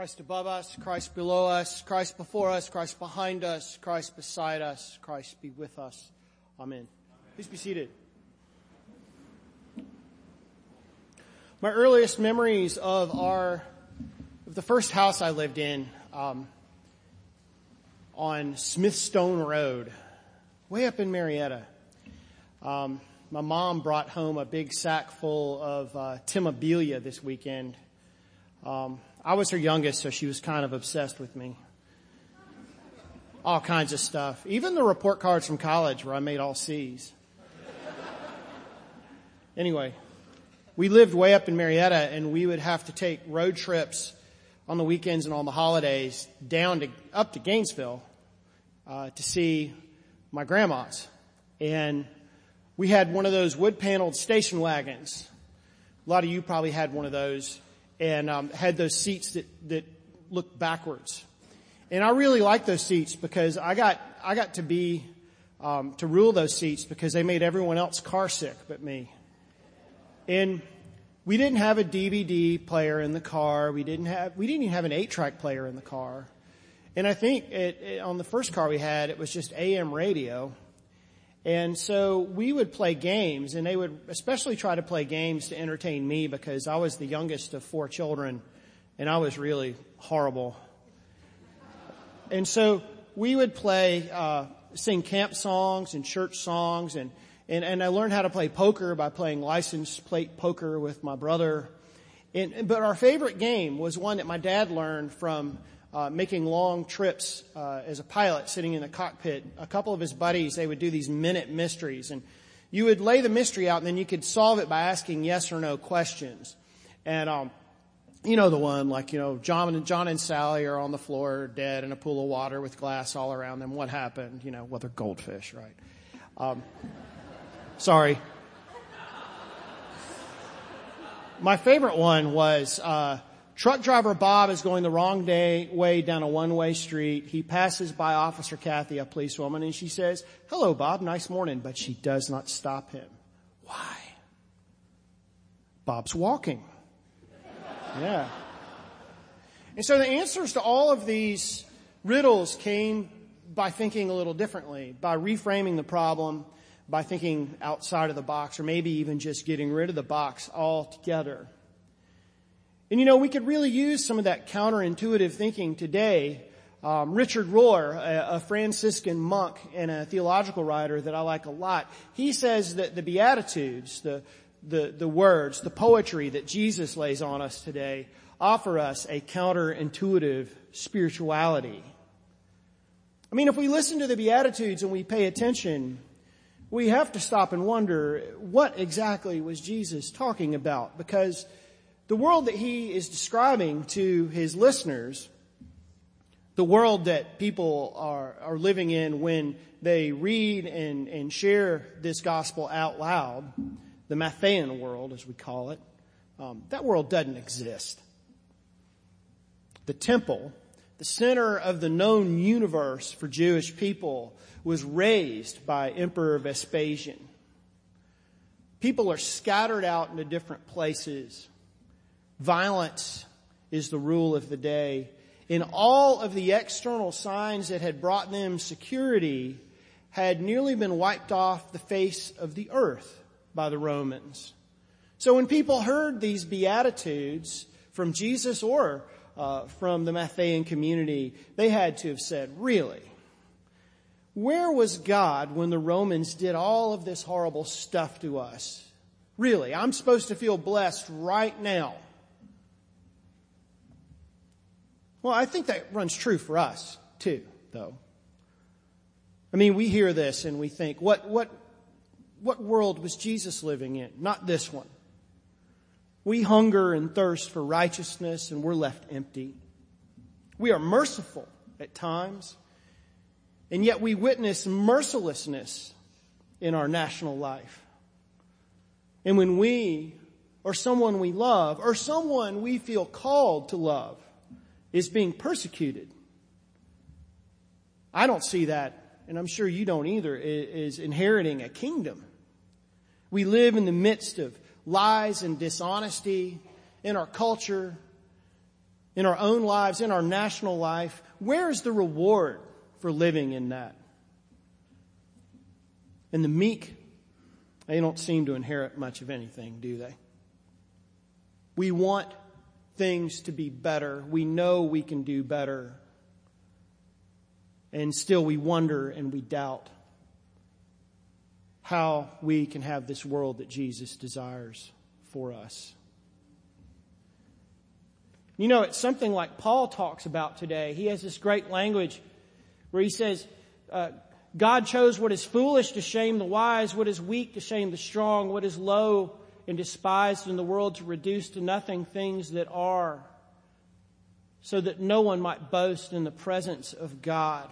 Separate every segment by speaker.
Speaker 1: Christ above us, Christ below us, Christ before us, Christ behind us, Christ beside us, Christ be with us. Amen. Please be seated. My earliest memories of our, of the first house I lived in, um, on Smithstone Road, way up in Marietta. Um, my mom brought home a big sack full of uh, Timabilia this weekend. Um, I was her youngest, so she was kind of obsessed with me. All kinds of stuff. Even the report cards from college where I made all C's. anyway, we lived way up in Marietta and we would have to take road trips on the weekends and on the holidays down to, up to Gainesville, uh, to see my grandma's. And we had one of those wood paneled station wagons. A lot of you probably had one of those and um, had those seats that that looked backwards. And I really liked those seats because I got I got to be um, to rule those seats because they made everyone else car sick but me. And we didn't have a DVD player in the car. We didn't have we didn't even have an eight track player in the car. And I think it, it, on the first car we had, it was just AM radio. And so we would play games and they would especially try to play games to entertain me because I was the youngest of four children and I was really horrible. And so we would play, uh, sing camp songs and church songs and, and, and I learned how to play poker by playing license plate poker with my brother. And, but our favorite game was one that my dad learned from uh, making long trips uh, as a pilot, sitting in the cockpit. A couple of his buddies, they would do these minute mysteries, and you would lay the mystery out, and then you could solve it by asking yes or no questions. And um, you know the one, like you know, John and John and Sally are on the floor, dead in a pool of water with glass all around them. What happened? You know, well, they're goldfish, right? Um, sorry. My favorite one was. Uh, Truck driver Bob is going the wrong day, way down a one-way street. He passes by Officer Kathy, a policewoman, and she says, hello Bob, nice morning, but she does not stop him. Why? Bob's walking. Yeah. And so the answers to all of these riddles came by thinking a little differently, by reframing the problem, by thinking outside of the box, or maybe even just getting rid of the box altogether. And you know, we could really use some of that counterintuitive thinking today. Um, Richard Rohr, a, a, Franciscan monk and a theological writer that I like a lot, he says that the Beatitudes, the, the, the words, the poetry that Jesus lays on us today offer us a counterintuitive spirituality. I mean, if we listen to the Beatitudes and we pay attention, we have to stop and wonder what exactly was Jesus talking about because the world that he is describing to his listeners, the world that people are, are living in when they read and, and share this gospel out loud, the Matthean world as we call it, um, that world doesn't exist. The temple, the center of the known universe for Jewish people, was razed by Emperor Vespasian. People are scattered out into different places Violence is the rule of the day. In all of the external signs that had brought them security had nearly been wiped off the face of the earth by the Romans. So when people heard these beatitudes from Jesus or uh, from the Matthean community, they had to have said, really? Where was God when the Romans did all of this horrible stuff to us? Really, I'm supposed to feel blessed right now. Well, I think that runs true for us too, though. I mean, we hear this and we think, what, what, what world was Jesus living in? Not this one. We hunger and thirst for righteousness and we're left empty. We are merciful at times, and yet we witness mercilessness in our national life. And when we, or someone we love, or someone we feel called to love, is being persecuted. I don't see that, and I'm sure you don't either, is inheriting a kingdom. We live in the midst of lies and dishonesty in our culture. in our own lives, in our national life, where is the reward for living in that? And the meek, they don't seem to inherit much of anything, do they? We want things to be better. We know we can do better. And still we wonder and we doubt how we can have this world that Jesus desires for us. You know, it's something like Paul talks about today. He has this great language where he says, uh, God chose what is foolish to shame the wise, what is weak to shame the strong, what is low and despised in the world to reduce to nothing things that are, so that no one might boast in the presence of God.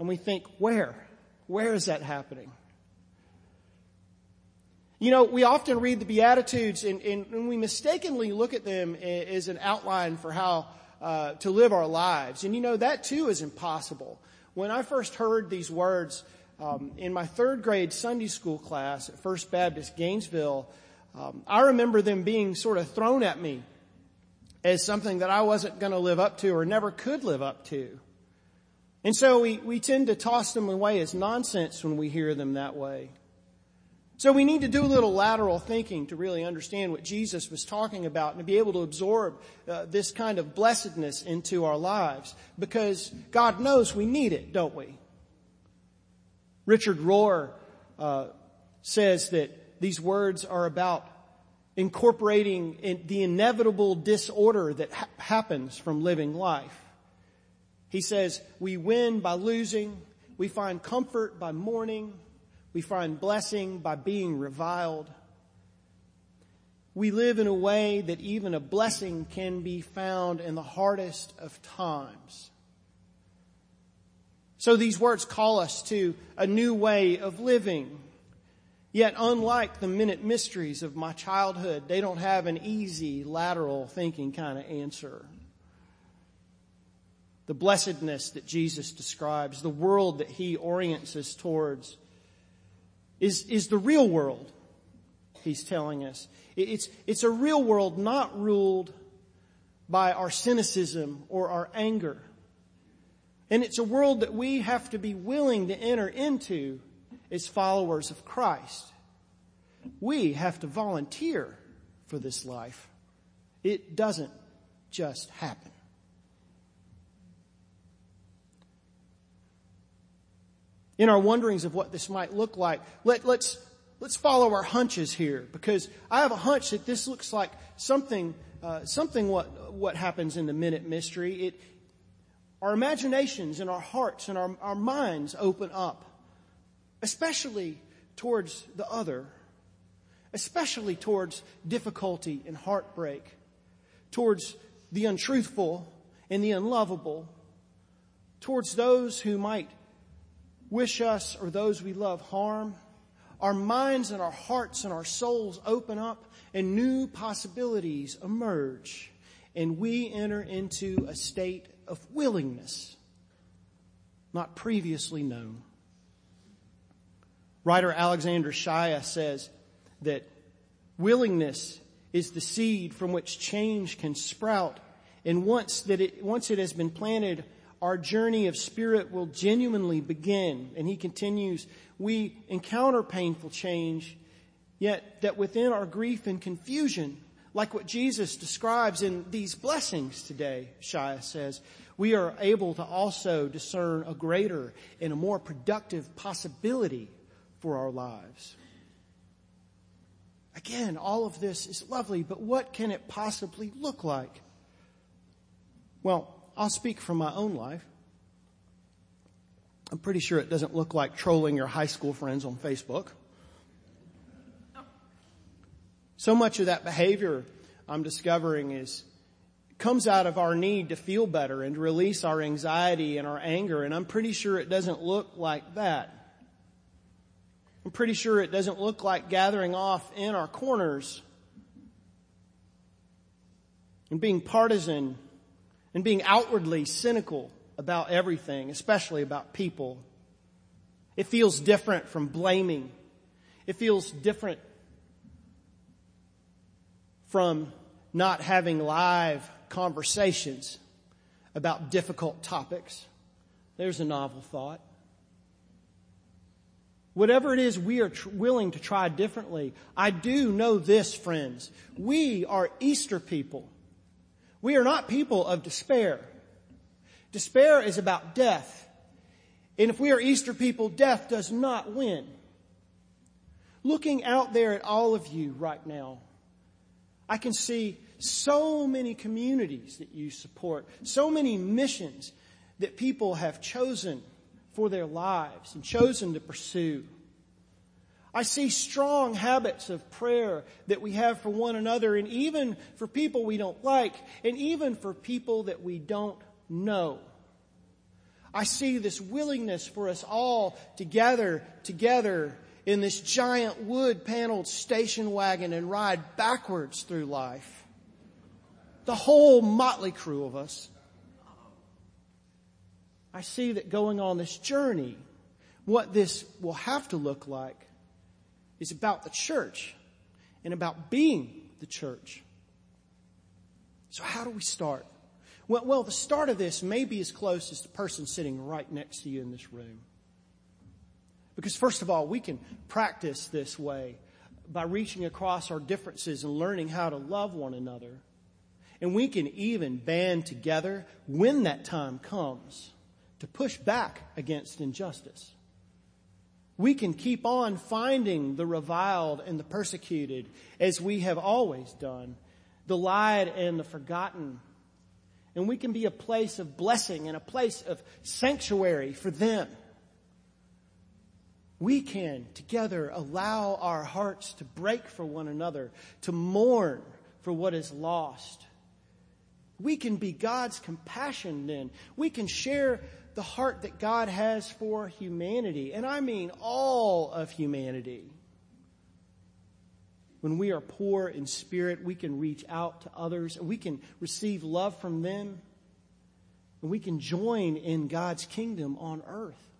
Speaker 1: And we think, where? Where is that happening? You know, we often read the Beatitudes and, and, and we mistakenly look at them as an outline for how uh, to live our lives. And you know, that too is impossible. When I first heard these words um, in my third grade Sunday school class at First Baptist Gainesville, um, I remember them being sort of thrown at me as something that I wasn't going to live up to or never could live up to. And so we, we tend to toss them away as nonsense when we hear them that way. So we need to do a little lateral thinking to really understand what Jesus was talking about and to be able to absorb uh, this kind of blessedness into our lives because God knows we need it, don't we? Richard Rohr uh, says that these words are about incorporating in the inevitable disorder that ha- happens from living life. He says, we win by losing, we find comfort by mourning, we find blessing by being reviled. We live in a way that even a blessing can be found in the hardest of times. So these words call us to a new way of living. Yet unlike the minute mysteries of my childhood, they don't have an easy lateral thinking kind of answer. The blessedness that Jesus describes, the world that he orients us towards, is, is the real world, he's telling us. It's, it's a real world not ruled by our cynicism or our anger. And it's a world that we have to be willing to enter into as followers of Christ. We have to volunteer for this life. It doesn't just happen. in our wonderings of what this might look like, let, let's, let's follow our hunches here because I have a hunch that this looks like something, uh, something what, what happens in the minute mystery. It, our imaginations and our hearts and our, our minds open up, especially towards the other, especially towards difficulty and heartbreak, towards the untruthful and the unlovable, towards those who might wish us or those we love harm, our minds and our hearts and our souls open up and new possibilities emerge and we enter into a state of willingness not previously known. Writer Alexander Shaia says that willingness is the seed from which change can sprout and once that it, once it has been planted our journey of spirit will genuinely begin. And he continues, we encounter painful change, yet that within our grief and confusion, like what Jesus describes in these blessings today, Shaia says, we are able to also discern a greater and a more productive possibility for our lives. Again, all of this is lovely, but what can it possibly look like? Well, I'll speak from my own life. I'm pretty sure it doesn't look like trolling your high school friends on Facebook. So much of that behavior I'm discovering is comes out of our need to feel better and to release our anxiety and our anger and I'm pretty sure it doesn't look like that. I'm pretty sure it doesn't look like gathering off in our corners and being partisan and being outwardly cynical about everything, especially about people. It feels different from blaming. It feels different from not having live conversations about difficult topics. There's a novel thought. Whatever it is we are tr- willing to try differently, I do know this, friends. We are Easter people. We are not people of despair. Despair is about death. And if we are Easter people, death does not win. Looking out there at all of you right now, I can see so many communities that you support, so many missions that people have chosen for their lives and chosen to pursue. I see strong habits of prayer that we have for one another and even for people we don't like and even for people that we don't know. I see this willingness for us all to gather together in this giant wood paneled station wagon and ride backwards through life. The whole motley crew of us. I see that going on this journey, what this will have to look like is about the church and about being the church. So how do we start? Well, well, the start of this may be as close as the person sitting right next to you in this room. Because first of all, we can practice this way by reaching across our differences and learning how to love one another. And we can even band together when that time comes to push back against injustice. We can keep on finding the reviled and the persecuted as we have always done, the lied and the forgotten and we can be a place of blessing and a place of sanctuary for them. We can together allow our hearts to break for one another, to mourn for what is lost. We can be God's compassion then. We can share the heart that God has for humanity, and I mean all of humanity. When we are poor in spirit, we can reach out to others and we can receive love from them. And we can join in God's kingdom on earth.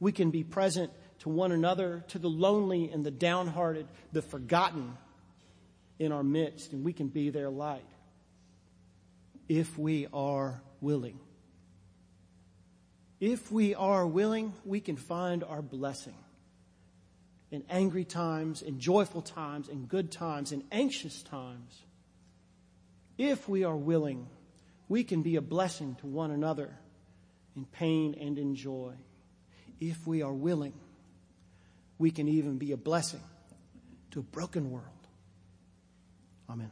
Speaker 1: We can be present to one another, to the lonely and the downhearted, the forgotten in our midst, and we can be their light if we are willing. If we are willing, we can find our blessing in angry times, in joyful times, in good times, in anxious times. If we are willing, we can be a blessing to one another in pain and in joy. If we are willing, we can even be a blessing to a broken world. Amen.